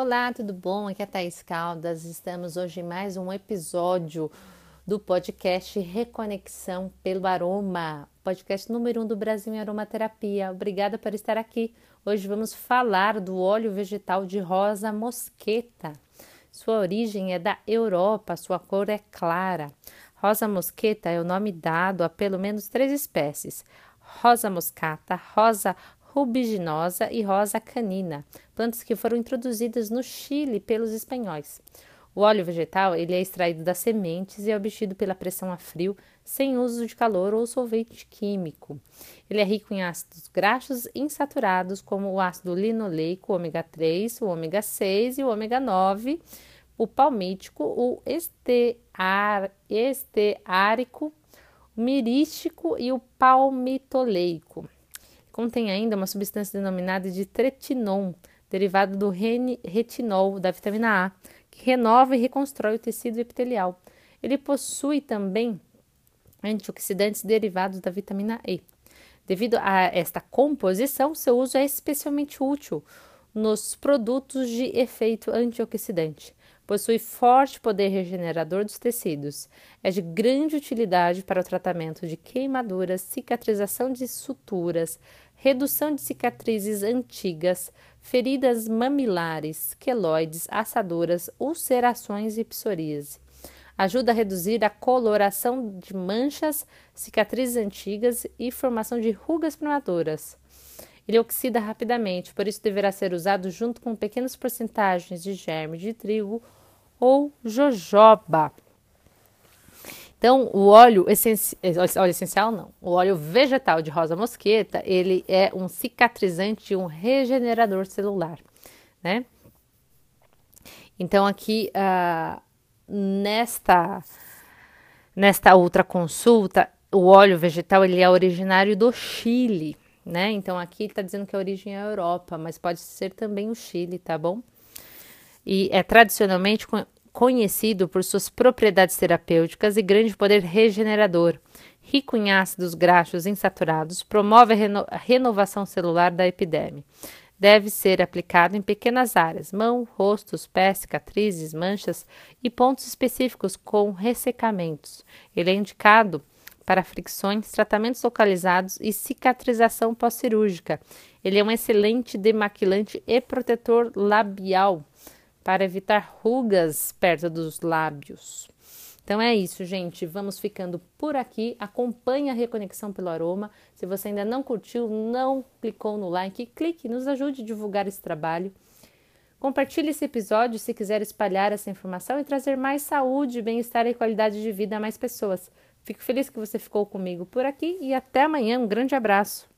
Olá, tudo bom? Aqui é a Thaís Caldas. Estamos hoje em mais um episódio do podcast Reconexão pelo Aroma, podcast número um do Brasil em aromaterapia. Obrigada por estar aqui. Hoje vamos falar do óleo vegetal de rosa mosqueta. Sua origem é da Europa, sua cor é clara. Rosa mosqueta é o nome dado a pelo menos três espécies: rosa moscata, rosa rubiginosa e rosa canina, plantas que foram introduzidas no Chile pelos espanhóis. O óleo vegetal ele é extraído das sementes e é obtido pela pressão a frio, sem uso de calor ou solvente químico. Ele é rico em ácidos graxos insaturados, como o ácido linoleico, ômega 3, o ômega 6 e o ômega 9, o palmítico, o estear, esteárico, o mirístico e o palmitoleico. Contém ainda uma substância denominada de tretinon, derivado do retinol da vitamina A, que renova e reconstrói o tecido epitelial. Ele possui também antioxidantes derivados da vitamina E. Devido a esta composição, seu uso é especialmente útil nos produtos de efeito antioxidante. Possui forte poder regenerador dos tecidos. É de grande utilidade para o tratamento de queimaduras, cicatrização de suturas, redução de cicatrizes antigas, feridas mamilares, queloides, assaduras, ulcerações e psoríase. Ajuda a reduzir a coloração de manchas, cicatrizes antigas e formação de rugas prematuras. Ele oxida rapidamente, por isso deverá ser usado junto com pequenas porcentagens de germe de trigo ou jojoba. Então, o óleo, essenci... óleo essencial não, o óleo vegetal de rosa mosqueta, ele é um cicatrizante e um regenerador celular, né? Então, aqui, uh, nesta, nesta outra consulta, o óleo vegetal, ele é originário do Chile, né? Então, aqui está dizendo que a origem é a Europa, mas pode ser também o Chile, tá bom? e é tradicionalmente conhecido por suas propriedades terapêuticas e grande poder regenerador. Rico em ácidos graxos insaturados, promove a, reno a renovação celular da epidemia. Deve ser aplicado em pequenas áreas, mão, rostos, pés, cicatrizes, manchas e pontos específicos com ressecamentos. Ele é indicado para fricções, tratamentos localizados e cicatrização pós-cirúrgica. Ele é um excelente demaquilante e protetor labial para evitar rugas perto dos lábios. Então é isso, gente. Vamos ficando por aqui. Acompanhe a Reconexão pelo Aroma. Se você ainda não curtiu, não clicou no like, clique, nos ajude a divulgar esse trabalho. Compartilhe esse episódio se quiser espalhar essa informação e trazer mais saúde, bem-estar e qualidade de vida a mais pessoas. Fico feliz que você ficou comigo por aqui e até amanhã. Um grande abraço.